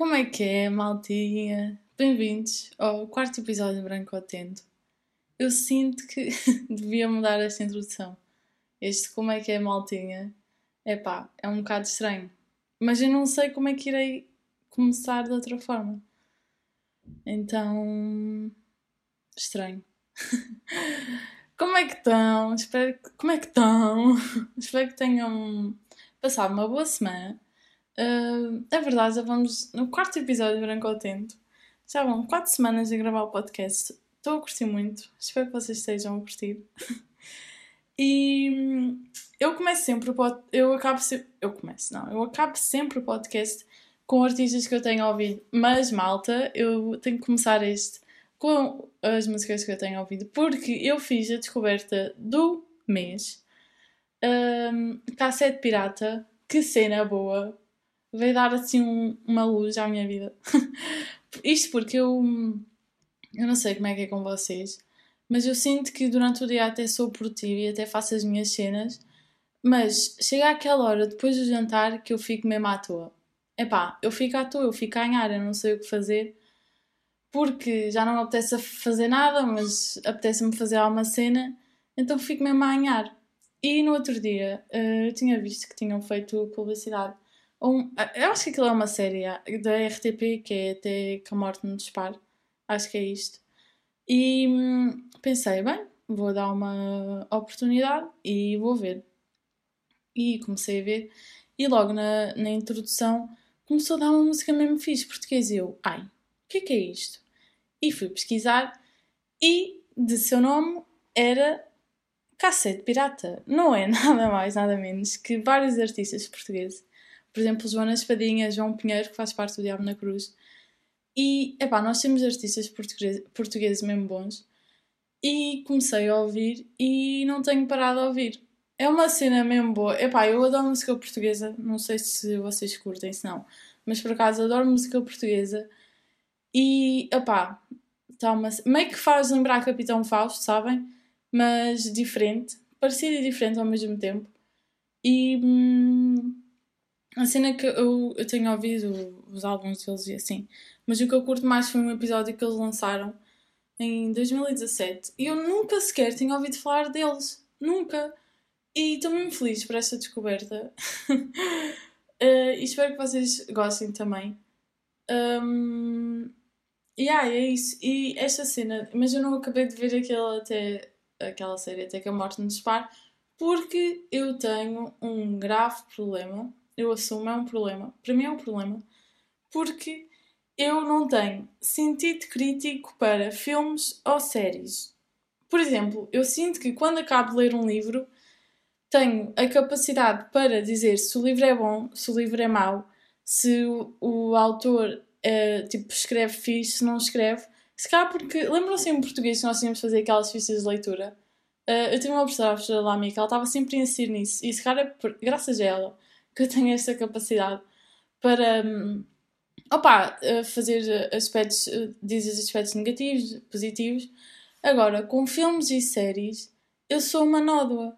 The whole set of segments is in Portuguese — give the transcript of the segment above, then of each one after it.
Como é que é, maltinha? Bem-vindos ao quarto episódio Branco Atento. Eu sinto que devia mudar esta introdução. Este como é que é, maltinha? É pá, é um bocado estranho. Mas eu não sei como é que irei começar de outra forma. Então. Estranho. como é que estão? Espero que... Como é que estão? Espero que tenham passado uma boa semana. Uh, é verdade, já vamos no quarto episódio de Branco ao Tento. Já vão quatro semanas a gravar o podcast. Estou a curtir muito. Espero que vocês estejam a curtir. e hum, eu começo sempre o podcast. Eu acabo sempre. Eu começo, não. Eu acabo sempre o podcast com artistas que eu tenho ouvido. Mas, malta, eu tenho que começar este com as músicas que eu tenho ouvido. Porque eu fiz a descoberta do mês. Um, Cassete Pirata. Que cena boa veio dar assim um, uma luz à minha vida. Isto porque eu, eu não sei como é que é com vocês, mas eu sinto que durante o dia até sou produtiva e até faço as minhas cenas, mas chega aquela hora depois do jantar que eu fico mesmo à toa. Epá, eu fico à toa, eu fico a ganhar, eu não sei o que fazer, porque já não me apetece fazer nada, mas apetece-me fazer alguma cena, então fico mesmo a ganhar. E no outro dia uh, eu tinha visto que tinham feito publicidade um, eu acho que aquilo é uma série da RTP que é Até que a Morte nos dispare. Acho que é isto. E hum, pensei, bem, vou dar uma oportunidade e vou ver. E comecei a ver. E logo na, na introdução começou a dar uma música mesmo fixe, português. E eu, ai, o que é que é isto? E fui pesquisar e de seu nome era Cassete Pirata. Não é nada mais, nada menos que vários artistas portugueses por exemplo, Joana Espadinha, João Pinheiro, que faz parte do Diabo na Cruz. E, epá, nós temos artistas portugueses, portugueses mesmo bons. E comecei a ouvir e não tenho parado a ouvir. É uma cena mesmo boa. Epá, eu adoro música portuguesa. Não sei se vocês curtem, se não. Mas por acaso adoro música portuguesa. E, epá, tá uma... meio que faz lembrar Capitão Fausto, sabem? Mas diferente. Parecido e diferente ao mesmo tempo. E... Hum a cena que eu, eu tenho ouvido os álbuns deles e assim, mas o que eu curto mais foi um episódio que eles lançaram em 2017 e eu nunca sequer tinha ouvido falar deles. Nunca. E estou mesmo feliz por esta descoberta. uh, e espero que vocês gostem também. Um, e yeah, é isso. E esta cena, mas eu não acabei de ver aquela, até, aquela série até que a morte nos dispare porque eu tenho um grave problema eu assumo, é um problema. Para mim é um problema. Porque eu não tenho sentido crítico para filmes ou séries. Por exemplo, eu sinto que quando acabo de ler um livro, tenho a capacidade para dizer se o livro é bom, se o livro é mau, se o, o autor uh, tipo, escreve fixe, se não escreve. Se calhar porque. Lembram-se em português que nós tínhamos de fazer aquelas fichas de leitura? Uh, eu tenho uma professora, a professora que ela estava sempre a insistir nisso. E se calhar é graças a ela que eu tenho esta capacidade para um, opa, fazer aspectos, dizer aspectos negativos, positivos. Agora, com filmes e séries, eu sou uma nódoa.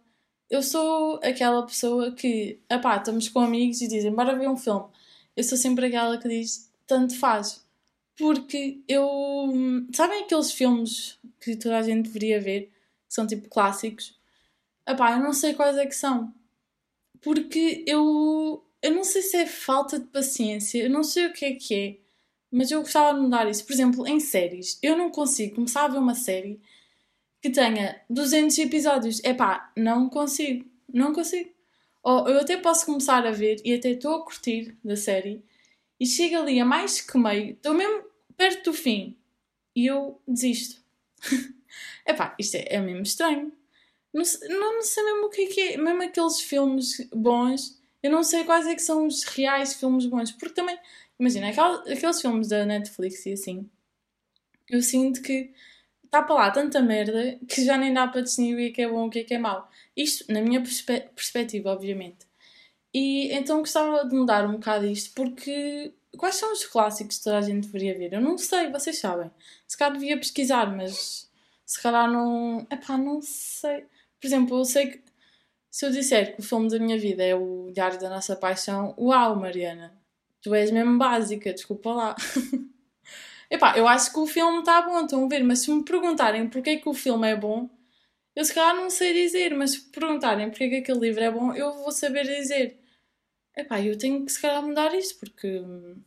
Eu sou aquela pessoa que, opá, estamos com amigos e dizem, bora ver um filme. Eu sou sempre aquela que diz, tanto faz. Porque eu. Hum, sabem aqueles filmes que toda a gente deveria ver, que são tipo clássicos? Epá, eu não sei quais é que são porque eu, eu não sei se é falta de paciência, eu não sei o que é que é, mas eu gostava de mudar isso. Por exemplo, em séries, eu não consigo começar a ver uma série que tenha 200 episódios. É pá, não consigo, não consigo. Ou eu até posso começar a ver e até estou a curtir da série e chega ali a mais que meio, estou mesmo perto do fim e eu desisto. Epá, isto é, é mesmo estranho. Não, não, sei mesmo o que é que é. Mesmo aqueles filmes bons, eu não sei quais é que são os reais filmes bons. Porque também, imagina, aqueles filmes da Netflix e assim, eu sinto que está para lá tanta merda que já nem dá para distinguir o que é bom e o que é que é mau. Isto, na minha perspe perspectiva, obviamente. E então gostava de mudar um bocado isto, porque quais são os clássicos que toda a gente deveria ver? Eu não sei, vocês sabem. Se calhar devia pesquisar, mas se calhar não. Epá, não sei. Por exemplo, eu sei que se eu disser que o filme da minha vida é o Diário da Nossa Paixão, uau, Mariana, Tu és mesmo básica, desculpa lá. Epá, eu acho que o filme está bom, estão a ver, mas se me perguntarem porque é que o filme é bom, eu se calhar não sei dizer, mas se perguntarem porque é que aquele livro é bom, eu vou saber dizer. Epá, eu tenho que se calhar mudar isto, porque hum,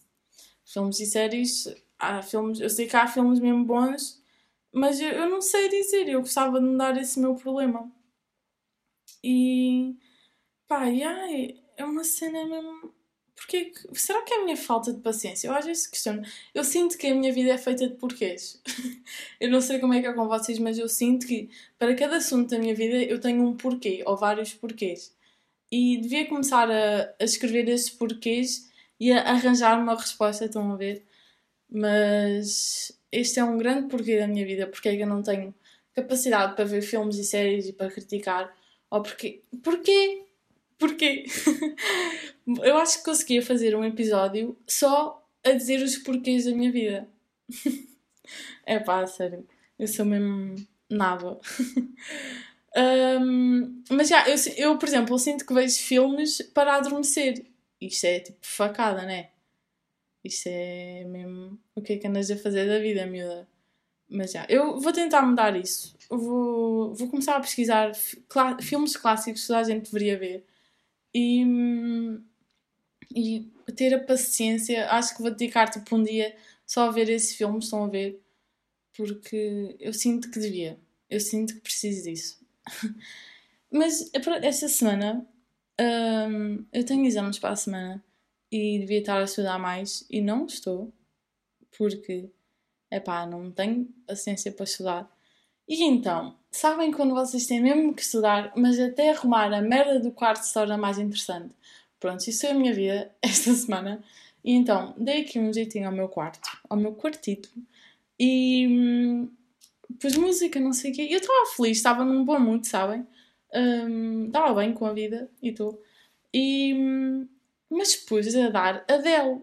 filmes e séries, há filmes, eu sei que há filmes mesmo bons, mas eu, eu não sei dizer, eu gostava de mudar esse meu problema. E pá, ai, é uma cena mesmo porque será que é a minha falta de paciência? Eu às vezes questiono. Eu sinto que a minha vida é feita de porquês. eu não sei como é que é com vocês, mas eu sinto que para cada assunto da minha vida eu tenho um porquê, ou vários porquês. E devia começar a, a escrever esses porquês e a arranjar uma resposta, estão a ver? Mas este é um grande porquê da minha vida, porque é que eu não tenho capacidade para ver filmes e séries e para criticar. Ou porque. Porquê? Porquê? eu acho que conseguia fazer um episódio só a dizer os porquês da minha vida. é pá, sério. Eu sou mesmo nada. um, mas já, eu, eu, por exemplo, eu sinto que vejo filmes para adormecer. Isto é tipo facada, né? Isto é mesmo o que é que andas a fazer da vida, miúda. Mas já, eu vou tentar mudar isso. vou, vou começar a pesquisar filmes clássicos que toda a gente deveria ver e, e ter a paciência. Acho que vou dedicar tipo um dia só a ver esse filme, estão a ver? Porque eu sinto que devia. Eu sinto que preciso disso. Mas esta semana um, eu tenho exames para a semana e devia estar a estudar mais e não estou porque epá, não tenho paciência para estudar. E então, sabem quando vocês têm mesmo que estudar, mas até arrumar a merda do quarto se torna mais interessante? Pronto, isso é a minha vida esta semana. E então, dei aqui um jeitinho ao meu quarto, ao meu quartito, e hum, pus música, não sei o quê. Eu estava feliz, estava num bom mood, sabem? Um, estava bem com a vida e estou. E, hum, mas pus a dar Adele.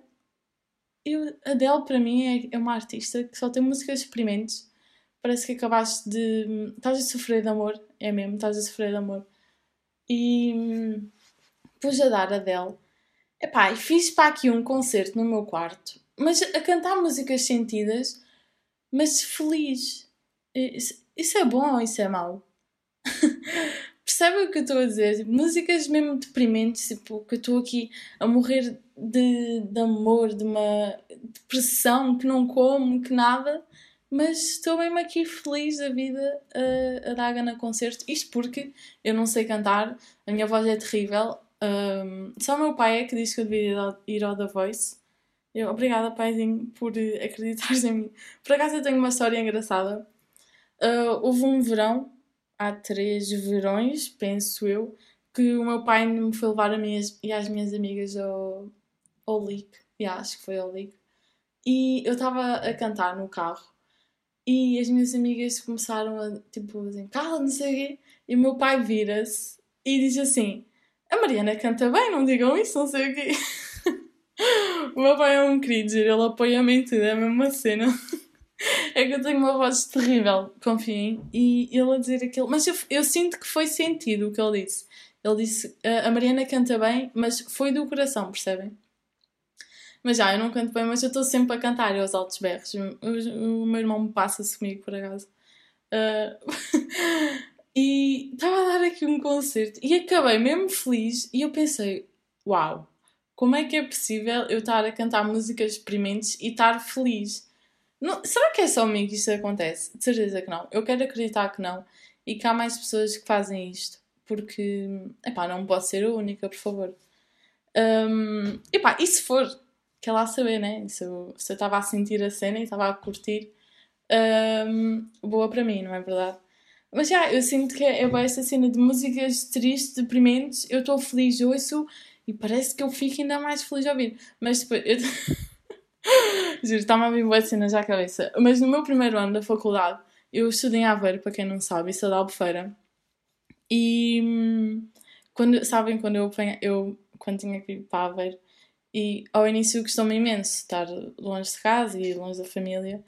Eu, Adele, para mim, é, é uma artista que só tem músicas experimentes parece que acabaste de. Estás a sofrer de amor, é mesmo, estás a sofrer de amor. E hum, pus a dar a Adele. Epá, e fiz para aqui um concerto no meu quarto, mas a cantar músicas sentidas, mas feliz. Isso, isso é bom ou isso é mau? Percebem o que eu estou a dizer? Músicas mesmo deprimentes, tipo, que eu estou aqui a morrer de, de amor, de uma depressão, que não como, que nada mas estou mesmo aqui feliz da vida a, a dar a concerto. Isto porque eu não sei cantar, a minha voz é terrível. Um, só o meu pai é que disse que eu devia ir ao The Voice. Eu, obrigada, paizinho, por acreditares em mim. Por acaso eu tenho uma história engraçada. Uh, houve um verão, há três verões, penso eu, que o meu pai me foi levar a minhas, e às minhas amigas ao, ao Leak. Yeah, acho que foi ao Leak. E eu estava a cantar no carro e as minhas amigas começaram a, tipo, assim, cala, não sei o quê. E o meu pai vira-se e diz assim: A Mariana canta bem, não digam isso, não sei o quê. o meu pai é um querido, ele apoia-me em tudo, é a mesma cena. é que eu tenho uma voz terrível, confiem. E ele a dizer aquilo. Mas eu, eu sinto que foi sentido o que ele disse. Ele disse: A Mariana canta bem, mas foi do coração, percebem? Mas já, eu não canto bem, mas eu estou sempre a cantar aos altos berros. O, o meu irmão me passa-se comigo, por acaso. Uh, e estava a dar aqui um concerto e acabei mesmo feliz e eu pensei, uau, como é que é possível eu estar a cantar músicas experimentos e estar feliz? Não, será que é só comigo que isto acontece? De certeza que não. Eu quero acreditar que não. E que há mais pessoas que fazem isto. Porque, epá, não pode ser a única, por favor. Um, epá, e se for, quer lá saber, né? Se eu estava a sentir a cena e estava a curtir, um, boa para mim, não é verdade? Mas já, eu sinto que é, é essa cena de músicas tristes, deprimentes, eu estou feliz, ouço e parece que eu fico ainda mais feliz a ouvir. Mas depois, eu... Juro, está-me a vir boas cenas à cabeça. Mas no meu primeiro ano da faculdade, eu estudei em Aveiro, para quem não sabe, isso é da Albufeira. E hum, quando, sabem, quando eu, eu quando tinha que ir para Aveiro, e ao início gostou-me imenso estar longe de casa e longe da família.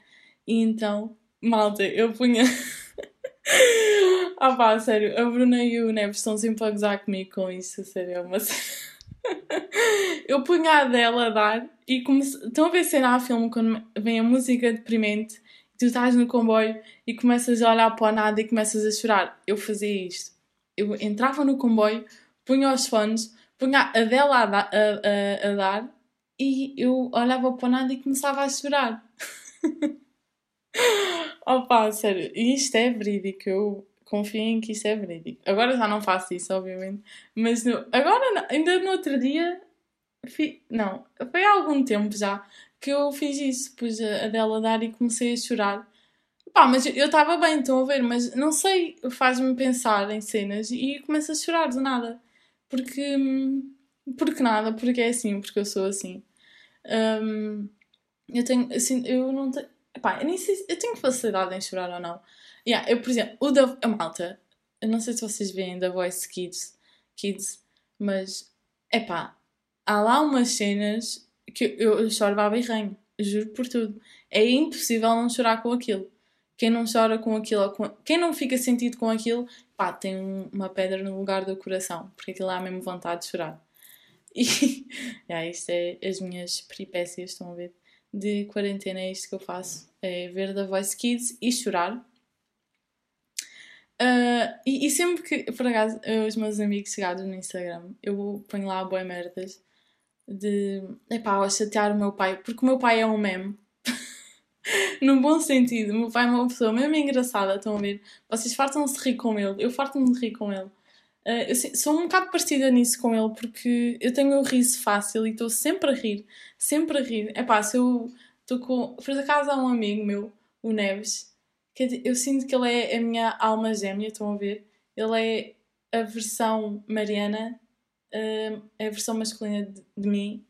E então, malta, eu punha. ah pá, sério, a Bruna e o Neves estão sempre a gozar comigo com isso, sério, é uma eu punha a dela a dar e comece... estão a ver cena a filme quando vem a música deprimente e tu estás no comboio e começas a olhar para o nada e começas a chorar. Eu fazia isto. Eu entrava no comboio, punha os fones, punha a dela a, a, a, a dar e eu olhava para nada e começava a chorar. Opa, sério, isto é verídico. Eu confiem que isso é verídico. Agora já não faço isso, obviamente. Mas no, agora, ainda no outro dia, fi, não, foi há algum tempo já que eu fiz isso. Pus a, a dela dar e comecei a chorar. Pá, mas eu estava bem, estão a ver, mas não sei, faz-me pensar em cenas e começo a chorar de nada. Porque. Porque nada, porque é assim, porque eu sou assim. Um, eu tenho, assim, eu não tenho. Eu nem sei eu tenho facilidade em chorar ou não. Yeah, eu, por exemplo, o da a malta, eu não sei se vocês veem da Voice Kids, Kids mas pá, há lá umas cenas que eu, eu choro baba e ranho, juro por tudo. É impossível não chorar com aquilo. Quem não chora com aquilo, com, quem não fica sentido com aquilo, pá, tem uma pedra no lugar do coração, porque aquilo há mesmo vontade de chorar. E yeah, isto é as minhas peripécias, estão a ver? De quarentena é isto que eu faço: é ver da Voice Kids e chorar Uh, e, e, sempre que, por acaso, os meus amigos chegados no Instagram, eu ponho lá boas merdas de, epá, a chatear o meu pai, porque o meu pai é um meme. no bom sentido, meu pai é uma pessoa mesmo engraçada, estão a ver? Vocês fartam-se rir com ele, eu farto-me de rir com ele. Uh, eu sou um bocado parecida nisso com ele, porque eu tenho o riso fácil e estou sempre a rir, sempre a rir. Epá, se eu estou com. Por acaso há um amigo meu, o Neves, eu sinto que ele é a minha alma gêmea, estão a ver? Ele é a versão Mariana, uh, é a versão masculina de, de, mim.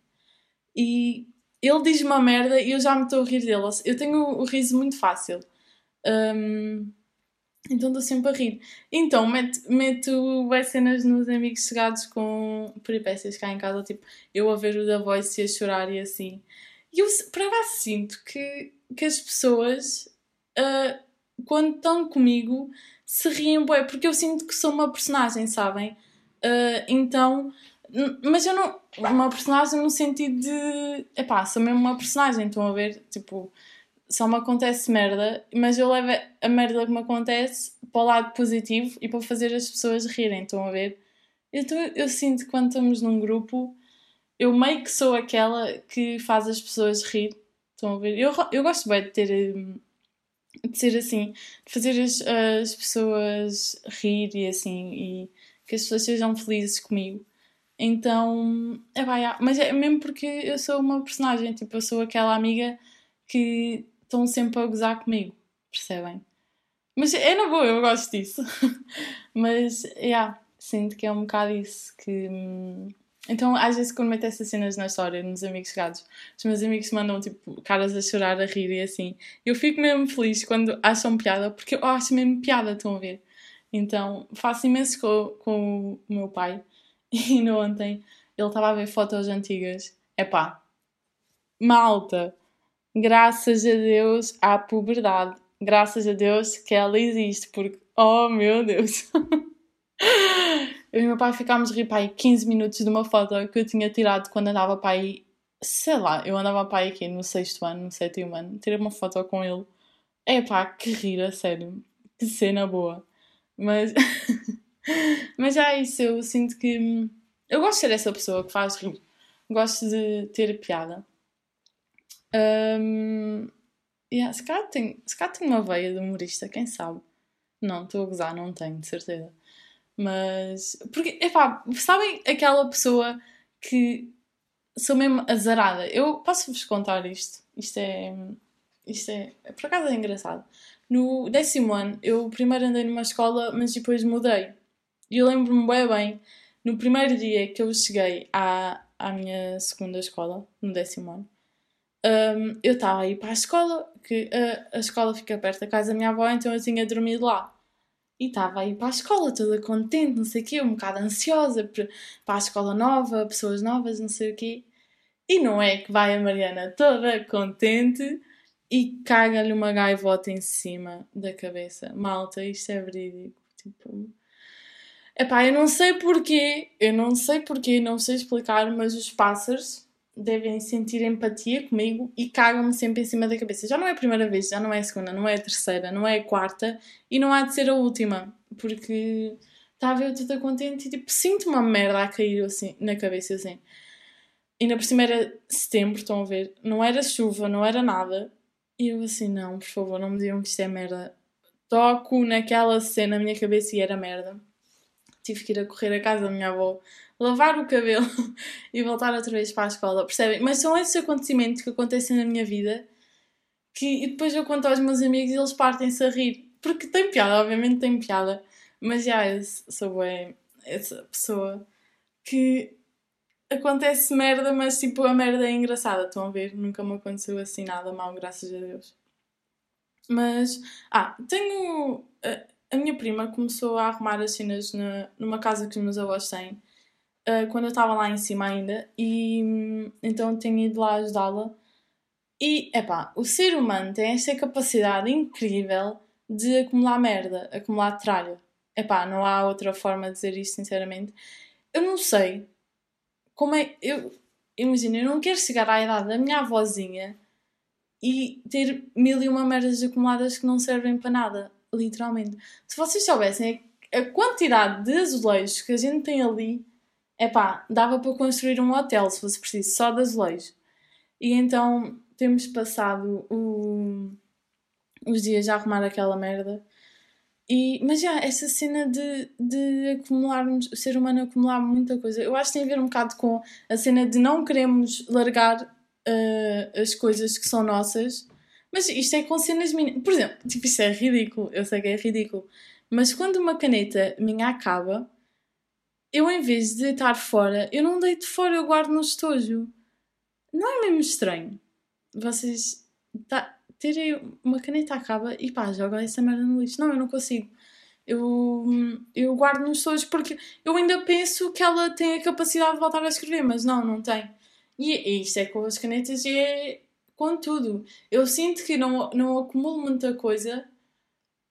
E ele diz uma merda e eu já me estou a rir dele. Eu tenho o, riso muito fácil. Um, então estou sempre a rir. Então meto, meto as cenas nos amigos chegados com peripécias cá em casa, tipo, eu a ver o da Voice e a chorar e assim. E eu, por acaso, sinto que, que as pessoas uh, quando estão comigo, se riem bué, porque eu sinto que sou uma personagem, sabem? Uh, então, mas eu não. Uma personagem no sentido de. Epá, sou mesmo uma personagem, estão a ver? Tipo, só me acontece merda, mas eu levo a merda que me acontece para o lado positivo e para fazer as pessoas rirem, estão a ver? Então eu sinto que quando estamos num grupo, eu meio que sou aquela que faz as pessoas rir, estão a ver? Eu, eu gosto bem de ter hum, de ser assim, de fazer as, as pessoas rir e assim, e que as pessoas sejam felizes comigo. Então, é vai, mas é mesmo porque eu sou uma personagem, tipo, eu sou aquela amiga que estão sempre a gozar comigo, percebem? Mas é na boa, eu gosto disso. mas, é, yeah, sinto que é um bocado isso que. Hum, então, às vezes, quando meto essas cenas na história, nos amigos chegados, os meus amigos mandam, tipo, caras a chorar, a rir e assim. Eu fico mesmo feliz quando acham piada, porque eu acho mesmo piada, estão a ver? Então, faço imenso com, com o meu pai. E no ontem, ele estava a ver fotos antigas. Epá, malta, graças a Deus à puberdade. Graças a Deus que ela existe, porque, oh meu Deus. Eu e meu pai ficámos a rir para aí 15 minutos de uma foto que eu tinha tirado quando andava para aí, sei lá, eu andava para aí aqui no sexto ano, no sétimo ano, tirei uma foto com ele. É pá, que rir, a sério. Que cena boa. Mas. Mas já é isso, eu sinto que. Eu gosto de ser essa pessoa que faz rir. Gosto de ter piada. Um, yeah, se, calhar tenho, se calhar tenho uma veia de humorista, quem sabe? Não, estou a gozar, não tenho, de certeza. Mas. Porque, epá, sabem aquela pessoa que sou mesmo azarada? Eu posso-vos contar isto. Isto é. Isto é. Por acaso é engraçado. No décimo ano, eu primeiro andei numa escola, mas depois mudei. E eu lembro-me bem bem, no primeiro dia que eu cheguei à, à minha segunda escola, no décimo ano, um, eu estava a ir para a escola, que a, a escola fica perto da casa da minha avó, então eu tinha dormido lá. E estava aí para a escola, toda contente, não sei o quê, um bocado ansiosa para a escola nova, pessoas novas, não sei o quê. E não é que vai a Mariana toda contente e caga-lhe uma gaivota em cima da cabeça. Malta, isto é verídico. Tipo, Epá, eu não sei porquê, eu não sei porquê, não sei explicar, mas os pássaros devem sentir empatia comigo e cagam-me sempre em cima da cabeça. Já não é a primeira vez, já não é a segunda, não é a terceira, não é a quarta e não há de ser a última, porque está a ver tudo contente e tipo, sinto uma merda a cair assim, na cabeça assim. Ainda por cima era setembro, estão a ver? Não era chuva, não era nada. E eu assim, não, por favor, não me digam que isto é merda. Toco naquela cena na minha cabeça e era merda. Tive que ir a correr a casa da minha avó, lavar o cabelo e voltar outra vez para a escola, percebem? Mas são esses acontecimentos que acontecem na minha vida que depois eu conto aos meus amigos e eles partem-se a rir. Porque tem piada, obviamente tem piada. Mas já, eu sou bem essa pessoa que acontece merda, mas tipo, a merda é engraçada, estão a ver? Nunca me aconteceu assim nada mal, graças a Deus. Mas, ah, tenho. A, a minha prima começou a arrumar as cenas na, numa casa que os meus avós têm, uh, quando eu estava lá em cima ainda, e então tenho ido lá ajudá-la. E, epá, o ser humano tem esta capacidade incrível de acumular merda, acumular tralha. Epá, não há outra forma de dizer isto, sinceramente. Eu não sei como é. Eu, imagina, eu não quero chegar à idade da minha avózinha e ter mil e uma merdas acumuladas que não servem para nada, literalmente. Se vocês soubessem a quantidade de azulejos que a gente tem ali, é pá, dava para construir um hotel se fosse preciso, só de azulejos. E então temos passado o, os dias a arrumar aquela merda e, mas já, essa cena de, de acumularmos, o ser humano acumular muita coisa, eu acho que tem a ver um bocado com a cena de não queremos largar uh, as coisas que são nossas, mas isto é com cenas minhas. Por exemplo, tipo, isto é ridículo, eu sei que é ridículo, mas quando uma caneta minha acaba, eu em vez de deitar fora, eu não deito fora, eu guardo no estojo. Não é mesmo estranho? Vocês. Tá, terem uma caneta acaba e pá, joga essa merda no lixo. Não, eu não consigo. Eu, eu guardo nos sojos porque eu ainda penso que ela tem a capacidade de voltar a escrever, mas não, não tem. E, e isto é com as canetas e é com tudo. Eu sinto que não, não acumulo muita coisa,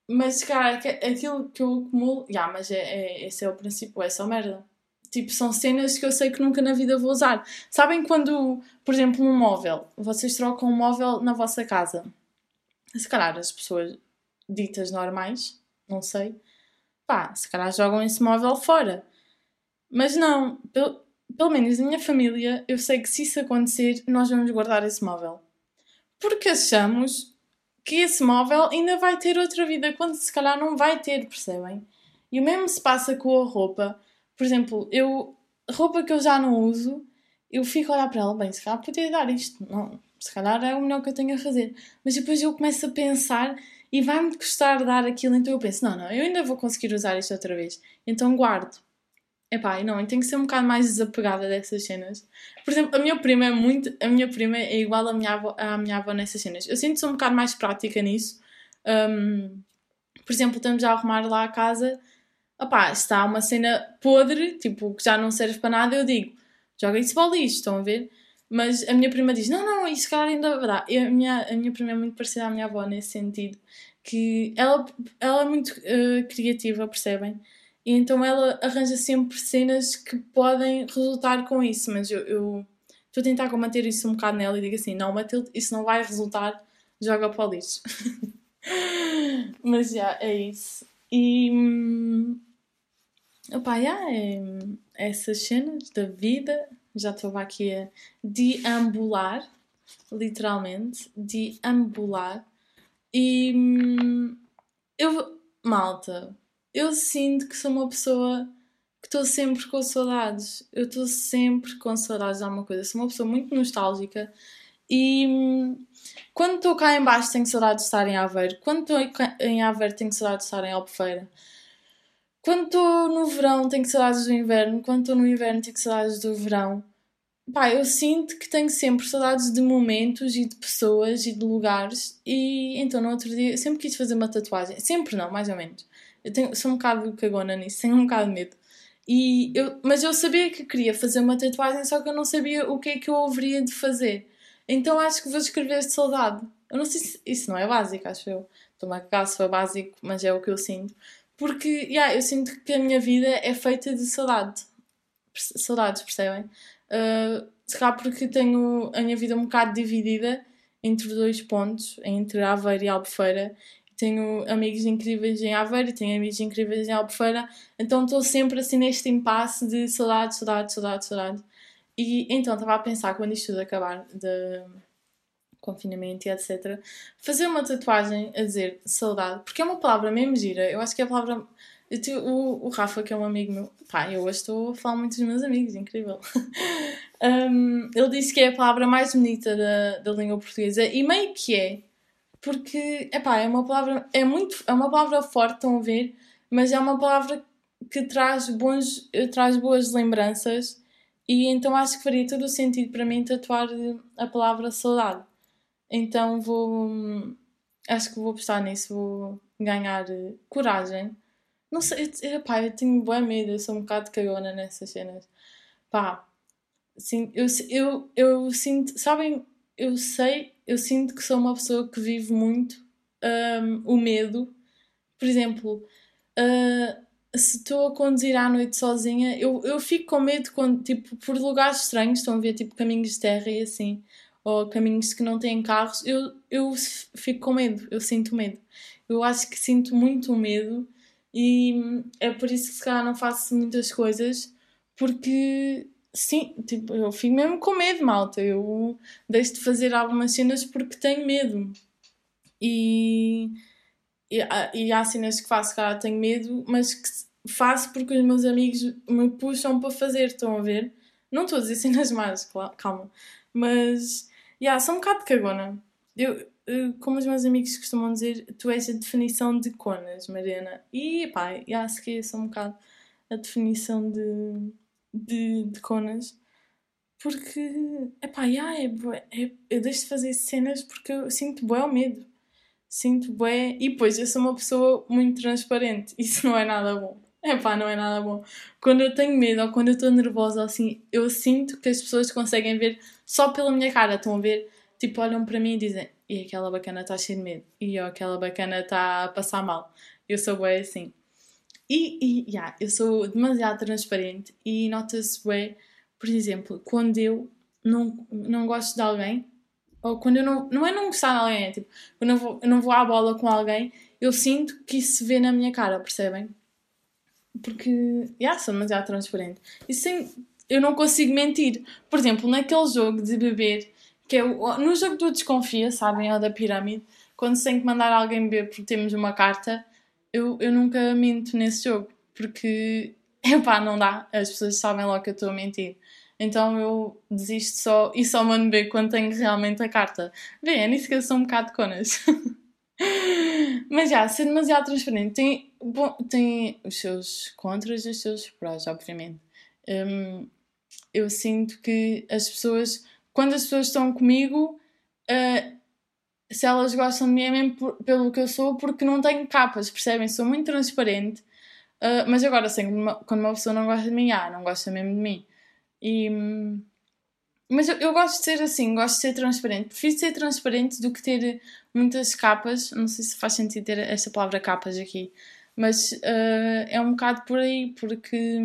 mas cara, aquilo que eu acumulo, já, yeah, mas é, é, esse é o princípio, é só merda. Tipo, são cenas que eu sei que nunca na vida vou usar. Sabem quando, por exemplo, um móvel, vocês trocam um móvel na vossa casa? Se calhar as pessoas ditas normais, não sei, pá, se calhar jogam esse móvel fora. Mas não, pelo, pelo menos na minha família, eu sei que se isso acontecer, nós vamos guardar esse móvel. Porque achamos que esse móvel ainda vai ter outra vida, quando se calhar não vai ter, percebem? E o mesmo se passa com a roupa por exemplo, eu, roupa que eu já não uso, eu fico a olhar para ela, bem, se calhar podia dar isto, não, se calhar é o melhor que eu tenho a fazer. Mas depois eu começo a pensar e vai-me custar dar aquilo, então eu penso, não, não, eu ainda vou conseguir usar isto outra vez. Então guardo. Epá, não, tenho que ser um bocado mais desapegada dessas cenas. Por exemplo, a minha prima é muito. A minha prima é igual à minha avó, à minha avó nessas cenas. Eu sinto-se um bocado mais prática nisso. Um, por exemplo, estamos a arrumar lá a casa opá, está uma cena podre, tipo, que já não serve para nada, eu digo, joga isso para o lixo, estão a ver? Mas a minha prima diz, não, não, isso cara ainda dá. E a minha, a minha prima é muito parecida à minha avó nesse sentido, que ela, ela é muito uh, criativa, percebem? E então ela arranja sempre cenas que podem resultar com isso, mas eu, estou a tentar combater isso um bocado nela e digo assim, não Matilde, isso não vai resultar, joga para o lixo. mas já, é isso. E. Hum, Opa, yeah, é, essas cenas da vida, já estou aqui a deambular, literalmente, deambular. E hum, eu, malta, eu sinto que sou uma pessoa que estou sempre com saudades. Eu estou sempre com saudades de alguma coisa. Sou uma pessoa muito nostálgica e hum, quando estou cá em baixo tenho saudades de estar em Aveiro. Quando estou em Aveiro tenho saudades de estar em Albufeira. Quando estou no verão, tenho saudades do inverno. Quando estou no inverno, tenho saudades do verão. Pá, eu sinto que tenho sempre saudades de momentos e de pessoas e de lugares. E então, no outro dia, sempre quis fazer uma tatuagem. Sempre não, mais ou menos. Eu tenho, sou um bocado cagona nisso, tenho um bocado de medo. E eu, mas eu sabia que queria fazer uma tatuagem, só que eu não sabia o que é que eu haveria de fazer. Então acho que vou escrever de saudade. Eu não sei se isso não é básico, acho eu. Estou-me a se foi básico, mas é o que eu sinto. Porque, yeah, eu sinto que a minha vida é feita de saudade. Saudades, percebem? Uh, se calhar porque tenho a minha vida um bocado dividida entre dois pontos, entre Aveiro e Albufeira. Tenho amigos incríveis em Aveiro, tenho amigos incríveis em Albufeira, então estou sempre assim neste impasse de saudade, saudade, saudade, saudade. E então estava a pensar, quando isto tudo acabar, de confinamento e etc., fazer uma tatuagem a dizer saudade, porque é uma palavra mesmo gira. Eu acho que é a palavra. O, o Rafa, que é um amigo meu, pá, eu hoje estou a falar muito dos meus amigos, incrível. um, ele disse que é a palavra mais bonita da, da língua portuguesa e meio que é, porque epá, é uma palavra, é muito, é uma palavra forte, estão a ver, mas é uma palavra que traz, bons, traz boas lembranças e então acho que faria todo o sentido para mim tatuar a palavra saudade. Então vou. Acho que vou apostar nisso, vou ganhar eh, coragem. Não sei, eu, pá, eu tenho bem medo, eu sou um bocado cagona nessas cenas. Pá, sim, eu, eu, eu sinto, sabem, eu sei, eu sinto que sou uma pessoa que vive muito um, o medo. Por exemplo, uh, se estou a conduzir à noite sozinha, eu, eu fico com medo quando, tipo, por lugares estranhos, estão a ver tipo caminhos de terra e assim ou caminhos que não têm carros, eu, eu fico com medo, eu sinto medo. Eu acho que sinto muito medo e é por isso que se calhar não faço muitas coisas, porque sim, tipo, eu fico mesmo com medo, malta. Eu deixo de fazer algumas cenas porque tenho medo. E, e, e há cenas que faço, cara, tenho medo, mas que faço porque os meus amigos me puxam para fazer, estão a ver? Não estou a dizer cenas más, calma. Mas Yeah, sou um bocado cagona. Eu, eu, como os meus amigos costumam dizer, tu és a definição de conas, Mariana. E pá, se que sou um bocado a definição de, de, de conas. Porque, epá, yeah, é, é, eu deixo de fazer cenas porque eu sinto bué o medo. Sinto bué... E depois, eu sou uma pessoa muito transparente. Isso não é nada bom. Epá, não é nada bom. Quando eu tenho medo ou quando eu estou nervosa, assim, eu sinto que as pessoas conseguem ver só pela minha cara. Estão a ver, tipo, olham para mim e dizem: e aquela bacana está cheia de medo, e ó, aquela bacana está a passar mal. Eu sou bem assim. E, e yeah, eu sou demasiado transparente e nota-se bem, por exemplo, quando eu não, não gosto de alguém, ou quando eu não. Não é não gostar de alguém, é tipo, quando eu, vou, eu não vou à bola com alguém, eu sinto que isso se vê na minha cara, percebem? Porque, yeah, sou demasiado transparente. E sem, eu não consigo mentir. Por exemplo, naquele jogo de beber, que é o, no jogo do Desconfia, sabem, é da pirâmide, quando se tem que mandar alguém beber porque temos uma carta, eu, eu nunca minto nesse jogo. Porque, epá, não dá. As pessoas sabem logo que eu estou a mentir. Então eu desisto só e só mando beber quando tenho realmente a carta. Bem, é nisso que eu sou um bocado conas. Mas já, ser demasiado transparente tem, bom, tem os seus contras e os seus prós, obviamente. Um, eu sinto que as pessoas, quando as pessoas estão comigo, uh, se elas gostam de mim é mesmo por, pelo que eu sou, porque não tenho capas, percebem? Sou muito transparente. Uh, mas agora, assim, quando uma pessoa não gosta de mim, ah, não gosta mesmo de mim. E, mas eu, eu, gosto de ser assim, gosto de ser transparente. Prefiro ser transparente do que ter muitas capas. Não sei se faz sentido ter esta palavra capas aqui, mas uh, é um bocado por aí, porque.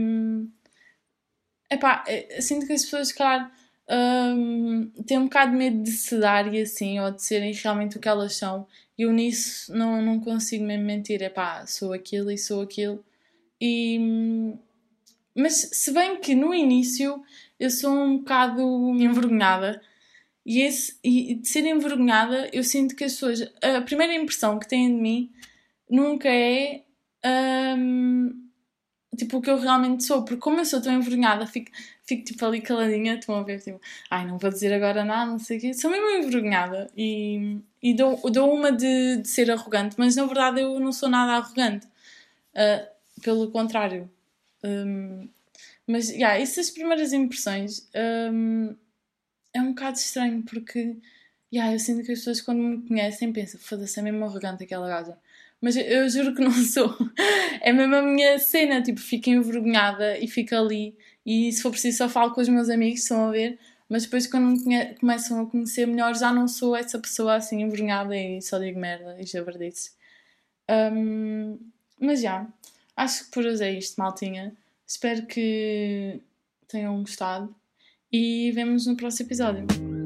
Epá, é, sinto que as pessoas, claro, um, têm um bocado de medo de se e assim, ou de serem realmente o que elas são. E eu nisso não, não consigo mesmo mentir. Epá, sou aquilo e sou aquilo. E. Mas se bem que no início eu sou um bocado envergonhada. E, esse, e de ser envergonhada, eu sinto que as pessoas. A primeira impressão que têm de mim nunca é. Um, tipo, o que eu realmente sou. Porque, como eu sou tão envergonhada, fico, fico tipo ali caladinha. Estão a ver, tipo, ai, não vou dizer agora nada, não sei o quê. Sou mesmo envergonhada. E, e dou, dou uma de, de ser arrogante, mas na verdade eu não sou nada arrogante. Uh, pelo contrário. Um, mas, yeah, essas primeiras impressões um, é um bocado estranho porque, yeah, eu sinto que as pessoas quando me conhecem pensam, foda-se, é mesmo arrogante aquela gaja. Mas eu, juro que não sou. É mesmo a minha cena, tipo, fico envergonhada e fico ali. E se for preciso só falo com os meus amigos, estão a ver. Mas depois quando me começam a conhecer melhor já não sou essa pessoa assim envergonhada e só digo merda e jabardices. Um, mas já. acho que por hoje é isto, maltinha. Espero que tenham gostado e vemos no próximo episódio.